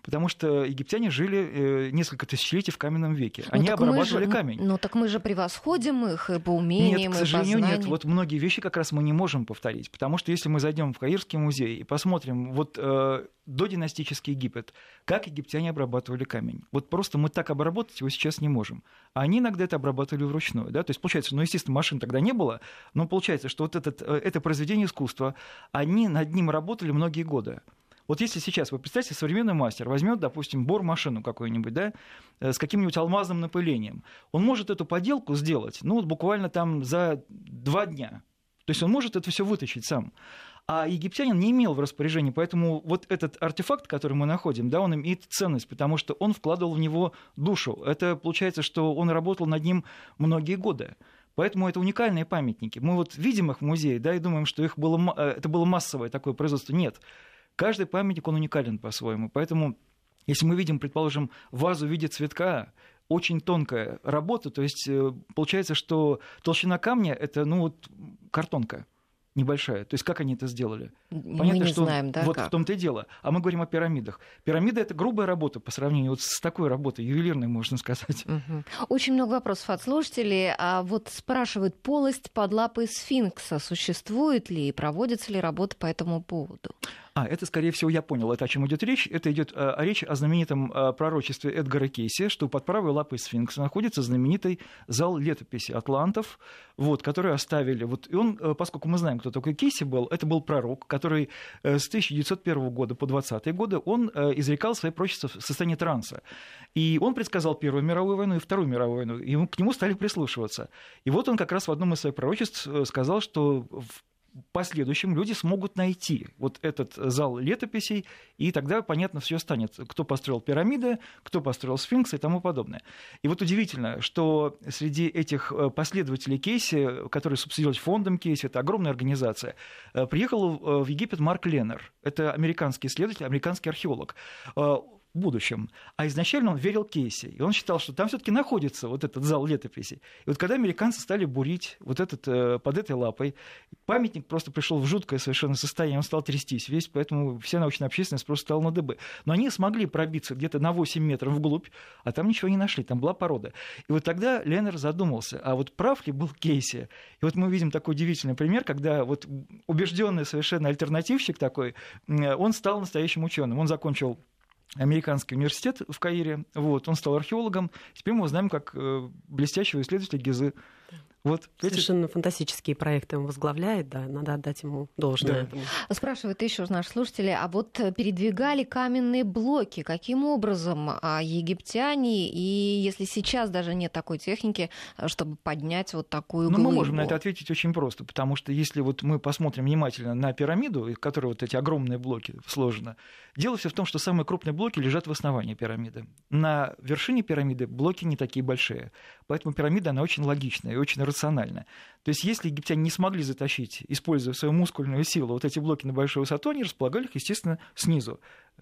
потому что египтяне жили э, несколько тысячелетий в каменном веке. Ну, Они обрабатывали же, камень. Ну так мы же превосходим их и по умениям, Нет, к сожалению, нет. Вот многие вещи как раз мы не можем повторить, потому что если мы зайдем в Каирский музей и посмотрим вот э, до династический Египет, как египтяне обрабатывали камень. Вот просто мы так обработать его сейчас не можем. А они иногда это обрабатывали вручную. Да? То есть получается, ну, естественно, машин тогда не было, но получается, что вот этот, э, это произведение искусства, они над ним работали многие годы. Вот если сейчас, вы представьте, современный мастер возьмет, допустим, бор-машину какую-нибудь, да, с каким-нибудь алмазным напылением, он может эту поделку сделать, ну, вот буквально там за два дня. То есть он может это все вытащить сам. А египтянин не имел в распоряжении, поэтому вот этот артефакт, который мы находим, да, он имеет ценность, потому что он вкладывал в него душу. Это получается, что он работал над ним многие годы. Поэтому это уникальные памятники. Мы вот видим их в музее, да, и думаем, что их было, э, это было массовое такое производство. Нет. Каждый памятник, он уникален по-своему. Поэтому, если мы видим, предположим, вазу в виде цветка, очень тонкая работа, то есть э, получается, что толщина камня – это ну, вот, картонка небольшая. То есть как они это сделали? Понятно, мы не что знаем, да, вот как? в том-то и дело. А мы говорим о пирамидах. Пирамида это грубая работа по сравнению вот с такой работой, ювелирной, можно сказать. Угу. Очень много вопросов от слушателей. А вот спрашивают, полость под лапой сфинкса существует ли и проводится ли работа по этому поводу? А, это, скорее всего, я понял, это о чем идет речь. Это идет э, речь о знаменитом э, пророчестве Эдгара Кейси, что под правой лапой сфинкса находится знаменитый зал летописи атлантов, вот, который оставили. Вот, и он, э, поскольку мы знаем, кто такой Кейси был, это был пророк, который с 1901 года по 20 годы он изрекал свои пророчества в состоянии транса. И он предсказал Первую мировую войну и Вторую мировую войну, и к нему стали прислушиваться. И вот он как раз в одном из своих пророчеств сказал, что в последующем люди смогут найти вот этот зал летописей, и тогда понятно все станет, кто построил пирамиды, кто построил сфинкс и тому подобное. И вот удивительно, что среди этих э, последователей Кейси, которые субсидировались фондом Кейси, это огромная организация, э, приехал в Египет Марк Леннер. Это американский исследователь, американский археолог будущем. А изначально он верил Кейси. И он считал, что там все-таки находится вот этот зал летописи. И вот когда американцы стали бурить вот этот, э, под этой лапой, памятник просто пришел в жуткое совершенно состояние, он стал трястись весь, поэтому вся научная общественность просто стала на дыбы. Но они смогли пробиться где-то на 8 метров вглубь, а там ничего не нашли, там была порода. И вот тогда Леннер задумался, а вот прав ли был Кейси? И вот мы видим такой удивительный пример, когда вот убежденный совершенно альтернативщик такой, он стал настоящим ученым. Он закончил американский университет в Каире. Вот, он стал археологом. Теперь мы узнаем, как э, блестящего исследователя Гизы. Вот, Совершенно эти... фантастические проекты он возглавляет, да, надо отдать ему должное. Да. Этому. Спрашивают еще наши слушатели, а вот передвигали каменные блоки, каким образом а египтяне, и если сейчас даже нет такой техники, чтобы поднять вот такую Ну, мы можем на это ответить очень просто, потому что если вот мы посмотрим внимательно на пирамиду, в которой вот эти огромные блоки сложены, дело все в том, что самые крупные блоки лежат в основании пирамиды. На вершине пирамиды блоки не такие большие, поэтому пирамида, она очень логичная и очень рационально. То есть если египтяне не смогли затащить, используя свою мускульную силу, вот эти блоки на большую высоту, они располагали их, естественно, снизу,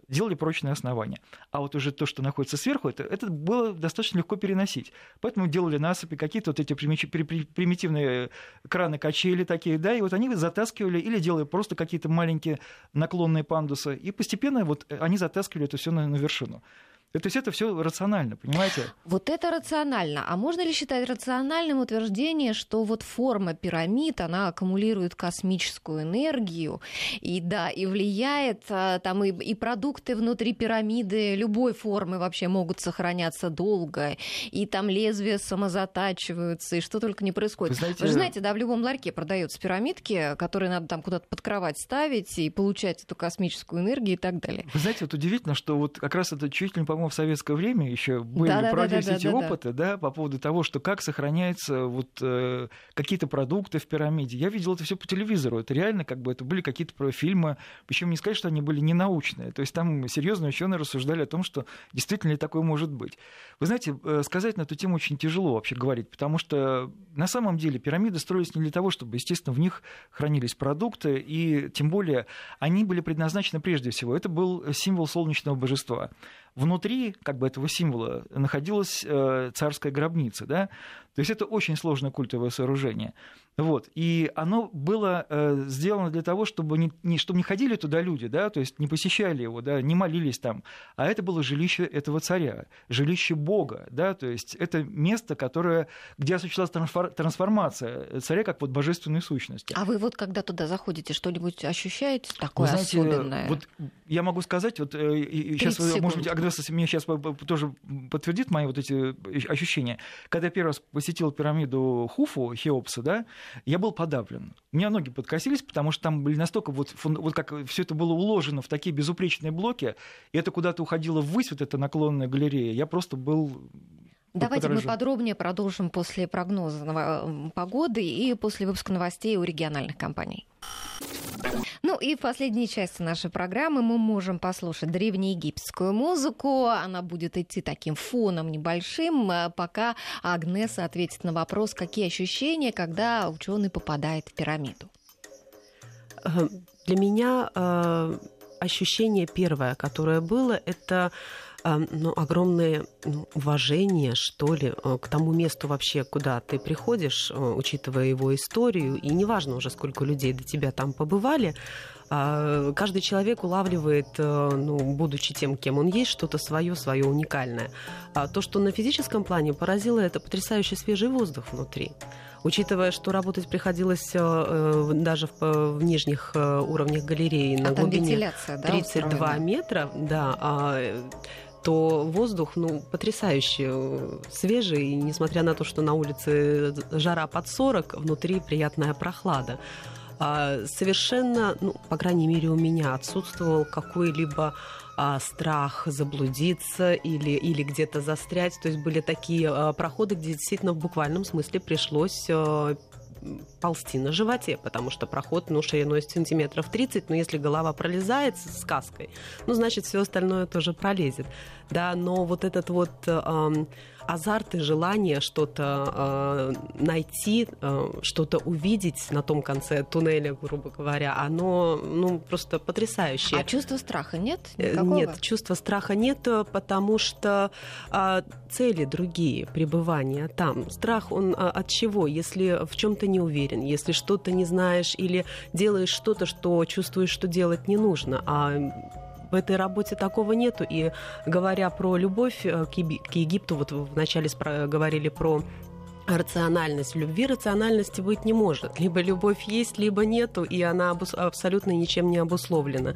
делали прочное основание. А вот уже то, что находится сверху, это, это было достаточно легко переносить. Поэтому делали насыпи, какие-то вот эти примитивные краны качели такие, да, и вот они затаскивали или делали просто какие-то маленькие наклонные пандусы, и постепенно вот они затаскивали это все на, на вершину. То есть это все рационально, понимаете? Вот это рационально. А можно ли считать рациональным утверждение, что вот форма пирамид, она аккумулирует космическую энергию, и да, и влияет, а, там и, и продукты внутри пирамиды любой формы вообще могут сохраняться долго, и там лезвия самозатачиваются, и что только не происходит. Вы, знаете... Вы же знаете, да, в любом ларьке продаются пирамидки, которые надо там куда-то под кровать ставить и получать эту космическую энергию и так далее. Вы знаете, вот удивительно, что вот как раз это чуть ли не по-моему, в советское время еще были да, проводились да, да, эти да, опыты, да. да, по поводу того, что как сохраняются вот э, какие-то продукты в пирамиде. Я видел это все по телевизору. Это реально как бы это были какие-то фильмы, причем не сказать, что они были не научные. То есть там серьезные ученые рассуждали о том, что действительно ли такое может быть. Вы знаете, э, сказать на эту тему очень тяжело вообще говорить, потому что на самом деле пирамиды строились не для того, чтобы, естественно, в них хранились продукты, и тем более они были предназначены прежде всего. Это был символ солнечного божества внутри как бы этого символа находилась э, царская гробница, да, то есть это очень сложное культовое сооружение. Вот. И оно было э, сделано для того, чтобы не, не, чтобы не ходили туда люди, да, то есть не посещали его, да, не молились там, а это было жилище этого царя, жилище Бога, да, то есть это место, которое, где осуществлялась трансформация царя как вот божественной сущности. А вы вот когда туда заходите, что-нибудь ощущаете такое Вы знаете, особенное? Вот я могу сказать, вот э, сейчас, секунд. может быть, Агнеса мне сейчас тоже подтвердит мои вот эти ощущения. Когда я первый раз посетил пирамиду Хуфу, Хеопса, да, я был подавлен. У меня ноги подкосились, потому что там были настолько вот, вот как все это было уложено в такие безупречные блоки, и это куда-то уходило ввысь, вот эта наклонная галерея. Я просто был Давайте мы подробнее продолжим после прогноза погоды и после выпуска новостей у региональных компаний. Ну и в последней части нашей программы мы можем послушать древнеегипетскую музыку. Она будет идти таким фоном небольшим, э, пока Агнеса ответит на вопрос, какие ощущения, когда ученый попадает в пирамиду. Э, для меня э, ощущение первое, которое было, это ну, огромное ну, уважение, что ли, э, к тому месту вообще, куда ты приходишь, э, учитывая его историю, и неважно уже, сколько людей до тебя там побывали, а, каждый человек улавливает, э, ну, будучи тем, кем он есть, что-то свое, свое уникальное. А то, что на физическом плане поразило, это потрясающий свежий воздух внутри. Учитывая, что работать приходилось даже в, в нижних уровнях галереи а на глубине 32 устроена. метра, да, а то воздух, ну, потрясающе э, свежий, и несмотря на то, что на улице жара под 40, внутри приятная прохлада. А совершенно, ну, по крайней мере, у меня отсутствовал какой-либо а, страх заблудиться или, или где-то застрять. То есть были такие а, проходы, где действительно в буквальном смысле пришлось а, ползти на животе, потому что проход ну, шириной сантиметров 30, но если голова пролезает с каской, ну, значит, все остальное тоже пролезет. Да, но вот этот вот э, азарт и желание что-то э, найти, э, что-то увидеть на том конце туннеля, грубо говоря, оно ну, просто потрясающее. А чувства страха нет? Э, никакого? Нет, чувства страха нет, потому что э, цели другие пребывания там. Страх, он э, от чего? Если в чем-то не уверен, если что-то не знаешь или делаешь что-то, что чувствуешь, что делать не нужно, а в этой работе такого нету. И говоря про любовь э, к Египту, вот вначале говорили про рациональность. В любви рациональности быть не может. Либо любовь есть, либо нету, и она абсолютно ничем не обусловлена.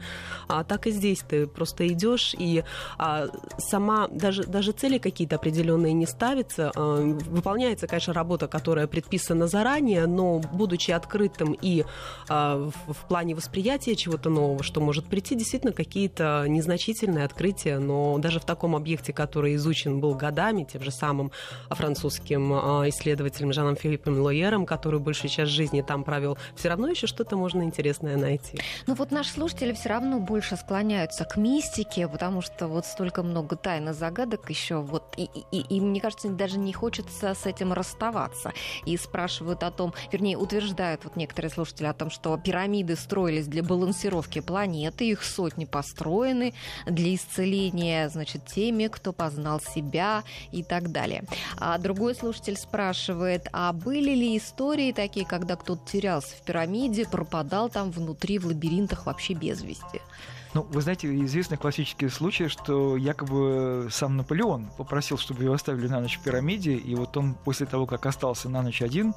А так и здесь ты просто идешь, и а, сама даже, даже цели какие-то определенные не ставятся. А, выполняется, конечно, работа, которая предписана заранее, но будучи открытым и а, в, в плане восприятия чего-то нового, что может прийти, действительно какие-то незначительные открытия, но даже в таком объекте, который изучен был годами, тем же самым французским а, исследователем Жаном Филиппом Лоером, который большую часть жизни там провел, все равно еще что-то можно интересное найти. Ну вот наши слушатели все равно больше склоняются к мистике, потому что вот столько много тайн и загадок еще вот и, и, и, мне кажется, даже не хочется с этим расставаться. И спрашивают о том, вернее, утверждают вот некоторые слушатели о том, что пирамиды строились для балансировки планеты, их сотни построены для исцеления, значит, теми, кто познал себя и так далее. А другой слушатель спрашивает, спрашивает, а были ли истории такие, когда кто-то терялся в пирамиде, пропадал там внутри в лабиринтах вообще без вести? Ну, вы знаете, известный классический случай, что якобы сам Наполеон попросил, чтобы его оставили на ночь в пирамиде, и вот он после того, как остался на ночь один,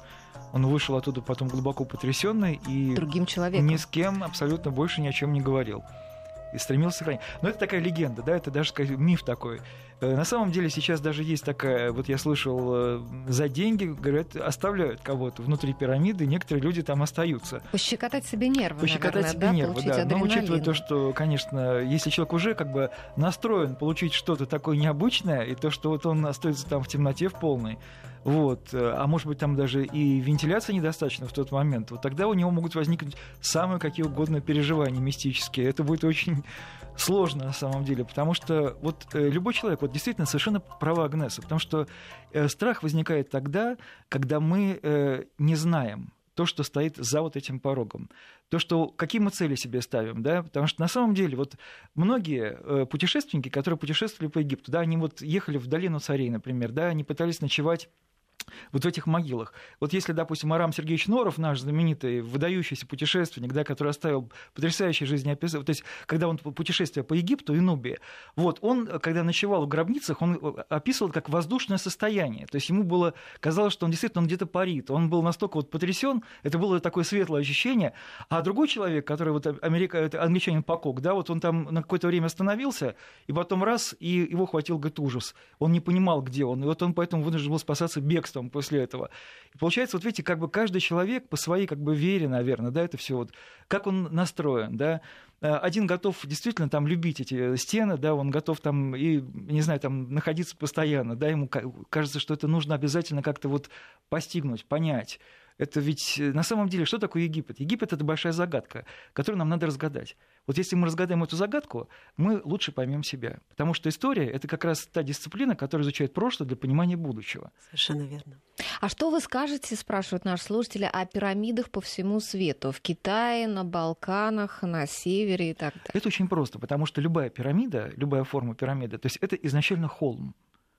он вышел оттуда потом глубоко потрясенный и другим человеком. ни с кем абсолютно больше ни о чем не говорил и стремился сохранить. Но это такая легенда, да, это даже сказать, миф такой. Э, на самом деле сейчас даже есть такая, вот я слышал, э, за деньги, говорят, оставляют кого-то внутри пирамиды, некоторые люди там остаются. Пощекотать себе нервы, Пощекотать наверное, себе да? нервы, да. Но учитывая то, что, конечно, если человек уже как бы настроен получить что-то такое необычное, и то, что вот он остается там в темноте в полной, вот, э, а может быть там даже и вентиляции недостаточно в тот момент, вот тогда у него могут возникнуть самые какие угодно переживания мистические. Это будет очень сложно на самом деле, потому что вот э, любой человек, вот действительно совершенно права Агнеса, потому что э, страх возникает тогда, когда мы не знаем, то, что стоит за вот этим порогом. То, что какие мы цели себе ставим, да, потому что на самом деле вот многие путешественники, которые путешествовали по Египту, да, они вот ехали в долину царей, например, да, они пытались ночевать вот в этих могилах. Вот если, допустим, Арам Сергеевич Норов, наш знаменитый, выдающийся путешественник, да, который оставил потрясающее жизнеописание, то есть когда он путешествие по Египту и Нубии, вот, он, когда ночевал в гробницах, он описывал как воздушное состояние, то есть ему было, казалось, что он действительно он где-то парит, он был настолько вот потрясен, это было такое светлое ощущение, а другой человек, который вот Америка, это англичанин Покок, да, вот он там на какое-то время остановился, и потом раз, и его хватил, говорит, ужас, он не понимал, где он, и вот он поэтому вынужден был спасаться бегством потом после этого. И получается, вот видите, как бы каждый человек по своей как бы вере, наверное, да, это все вот, как он настроен, да, э, один готов действительно там любить эти стены, да, он готов там и, не знаю, там находиться постоянно, да, ему кажется, что это нужно обязательно как-то вот постигнуть, понять. Это ведь э, на самом деле что такое Египет? Египет это большая загадка, которую нам надо разгадать. Вот если мы разгадаем эту загадку, мы лучше поймем себя. Потому что история это как раз та дисциплина, которая изучает прошлое для понимания будущего. Совершенно верно. А что вы скажете, спрашивают наши слушатели, о пирамидах по всему свету? В Китае, на Балканах, на севере и так далее? Это очень просто, потому что любая пирамида, любая форма пирамиды, то есть это изначально холм.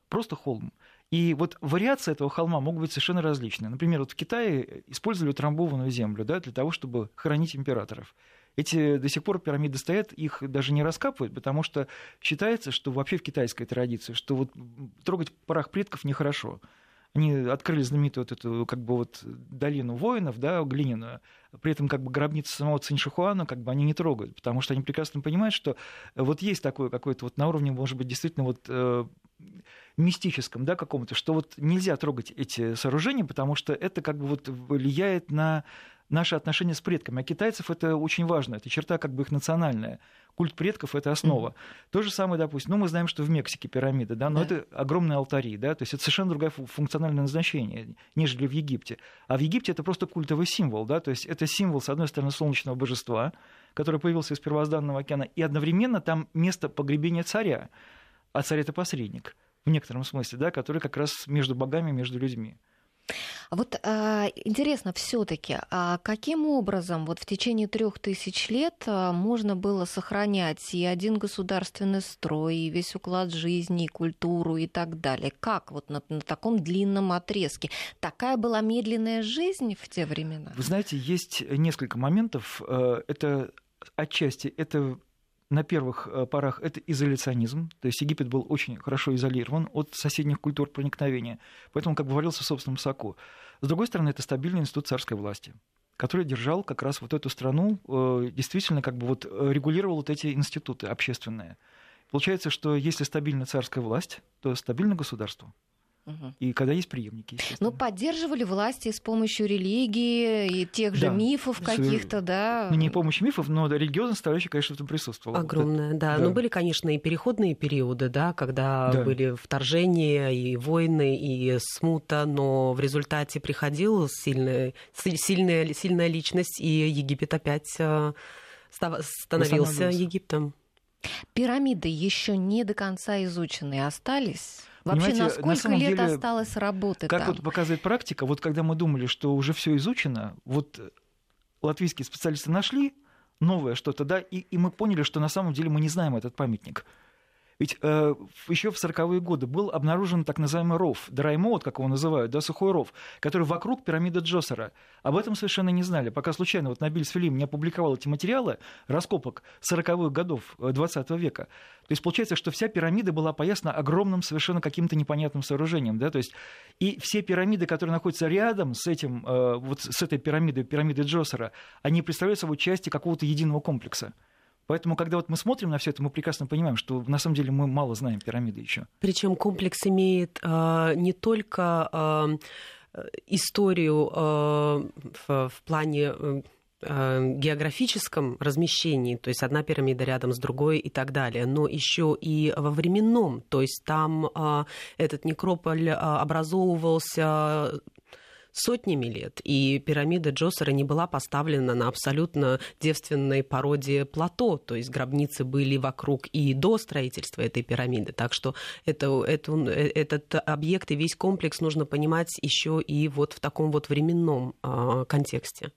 Просто холм. И вот вариации этого холма могут быть совершенно различные. Например, вот в Китае использовали утрамбованную землю да, для того, чтобы хоронить императоров. Эти до сих пор пирамиды стоят, их даже не раскапывают, потому что считается, что вообще в китайской традиции, что вот трогать прах предков нехорошо. Они открыли знаменитую вот эту как бы вот долину воинов, да, глиняную, при этом как бы гробницу самого Циншихуана как бы они не трогают, потому что они прекрасно понимают, что вот есть такое какое-то вот на уровне, может быть, действительно вот э, мистическом, да, каком-то, что вот нельзя трогать эти сооружения, потому что это как бы вот влияет на наши отношения с предками. А китайцев это очень важно, это черта как бы их национальная. Культ предков – это основа. Mm-hmm. То же самое, допустим, ну, мы знаем, что в Мексике пирамиды, да, но да. это огромные алтари, да, то есть это совершенно другое функциональное назначение, нежели в Египте. А в Египте это просто культовый символ, да, то есть это символ, с одной стороны, солнечного божества, который появился из первозданного океана, и одновременно там место погребения царя, а царь – это посредник – в некотором смысле, да, который как раз между богами, между людьми. Вот а, интересно все-таки, а каким образом вот в течение трех тысяч лет а, можно было сохранять и один государственный строй, и весь уклад жизни, и культуру и так далее? Как вот на, на таком длинном отрезке? Такая была медленная жизнь в те времена? Вы знаете, есть несколько моментов. Э, это отчасти это на первых э, порах это изоляционизм, то есть Египет был очень хорошо изолирован от соседних культур проникновения, поэтому как бы варился в собственном соку. С другой стороны, это стабильный институт царской власти, который держал как раз вот эту страну, э, действительно как бы вот э, регулировал вот эти институты общественные. Получается, что если стабильна царская власть, то стабильно государство. Угу. И когда есть преемники, Ну, поддерживали власти с помощью религии и тех же да. мифов каких-то, да? Ну, не помощью мифов, но религиозная составляющая, конечно, в этом присутствовала. Огромная, вот да. да. Но были, конечно, и переходные периоды, да, когда да. были вторжения и войны, и смута, но в результате приходила сильная, сильная, сильная личность, и Египет опять э, становился Египтом. Пирамиды еще не до конца изучены остались? Вообще, Понимаете, на сколько на лет деле, осталось работы Как там? вот показывает практика, вот когда мы думали, что уже все изучено, вот латвийские специалисты нашли новое что-то, да, и, и мы поняли, что на самом деле мы не знаем этот памятник. Ведь э, еще в 40-е годы был обнаружен так называемый ров, драймоут, как его называют, да, сухой ров, который вокруг пирамиды Джосера. Об этом совершенно не знали. Пока случайно вот Набиль Сфилим не опубликовал эти материалы раскопок 40-х годов 20 э, века. То есть получается, что вся пирамида была поясна огромным совершенно каким-то непонятным сооружением. Да? То есть и все пирамиды, которые находятся рядом с, этим, э, вот с этой пирамидой, пирамидой Джосера, они представляют собой части какого-то единого комплекса. Поэтому, когда вот мы смотрим на все это, мы прекрасно понимаем, что на самом деле мы мало знаем пирамиды еще. Причем комплекс имеет э, не только э, историю э, в, в плане э, географическом размещении, то есть одна пирамида рядом с другой и так далее, но еще и во временном, то есть там э, этот некрополь э, образовывался сотнями лет, и пирамида Джосера не была поставлена на абсолютно девственной породе плато, то есть гробницы были вокруг и до строительства этой пирамиды, так что это, это, этот объект и весь комплекс нужно понимать еще и вот в таком вот временном э, контексте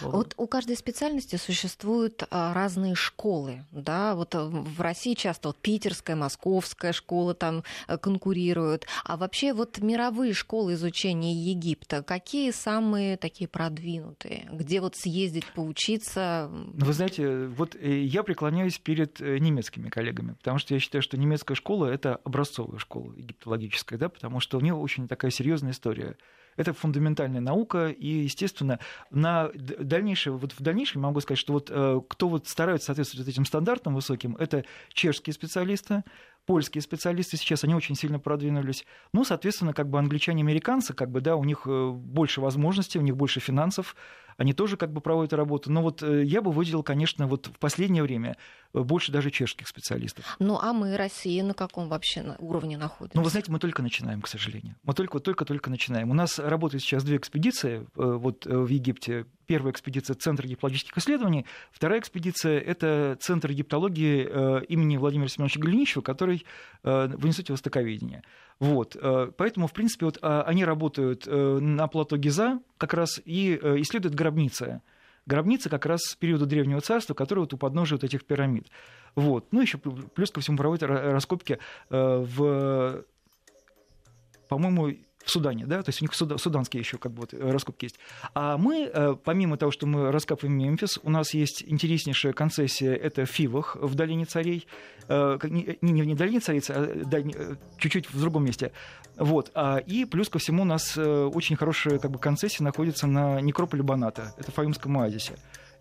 Вот у каждой специальности существуют а, разные школы, да, вот э, в России часто вот питерская, московская школа там э, конкурируют, а вообще вот мировые школы изучения Египта, какие самые такие продвинутые, где вот съездить, поучиться? Ну, вы знаете, вот э, я преклоняюсь перед немецкими коллегами, потому что я считаю, что немецкая школа – это образцовая школа египтологическая, да, потому что у нее очень такая серьезная история – Это фундаментальная наука, и, естественно, на дальнейшее, вот в дальнейшем могу сказать, что вот э, кто вот старается соответствовать этим стандартам высоким, это чешские специалисты, польские специалисты сейчас, они очень сильно продвинулись. Ну, соответственно, как бы англичане, американцы, как бы, да, у них э, больше возможностей, у них больше финансов, они тоже как бы проводят работу. Но вот э, я бы выделил, конечно, вот в последнее время больше даже чешских специалистов. Ну, а мы, Россия, на каком вообще уровне находимся? Ну, вы знаете, мы только начинаем, к сожалению. Мы только-только-только начинаем. У нас работают сейчас две экспедиции вот в Египте. Первая экспедиция – Центр гептологических исследований. Вторая экспедиция – это Центр египтологии имени Владимира Семеновича Голенищева, который в Институте Востоковедения. Вот. Поэтому, в принципе, вот они работают на плато Гиза как раз и исследуют гробницы. Гробницы как раз периода Древнего Царства, которые вот у подножия вот этих пирамид. Вот. Ну, еще плюс ко всему проводят раскопки в, по-моему, в Судане, да, то есть у них суданские еще как бы вот раскопки есть. А мы, э, помимо того, что мы раскапываем Мемфис, у нас есть интереснейшая концессия, это в Фивах, в долине царей, э, не, не, не в долине царей, а э, чуть-чуть в другом месте. Вот. А, и плюс ко всему у нас очень хорошая как бы, концессия находится на некрополе Баната, это в Фаимском оазисе.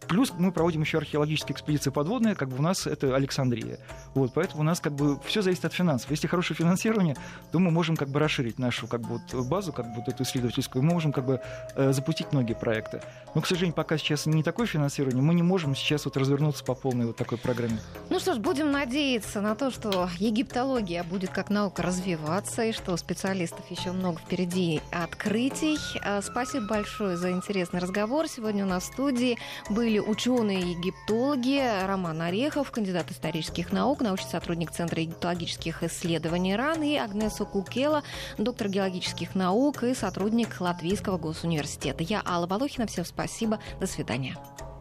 Плюс мы проводим еще археологические экспедиции подводные, как бы у нас это Александрия. Вот, поэтому у нас как бы все зависит от финансов. Если хорошее финансирование, то мы можем как бы расширить нашу как бы вот базу, как бы вот эту исследовательскую, мы можем как бы э, запустить многие проекты. Но, к сожалению, пока сейчас не такое финансирование, мы не можем сейчас вот развернуться по полной вот такой программе. Ну что ж, будем надеяться на то, что египтология будет как наука развиваться и что специалистов еще много впереди открытий. А, спасибо большое за интересный разговор. Сегодня у нас в студии были были ученые-египтологи Роман Орехов, кандидат исторических наук, научный сотрудник Центра египтологических исследований РАН и Агнеса Кукела, доктор геологических наук и сотрудник Латвийского госуниверситета. Я Алла Волохина. Всем спасибо. До свидания.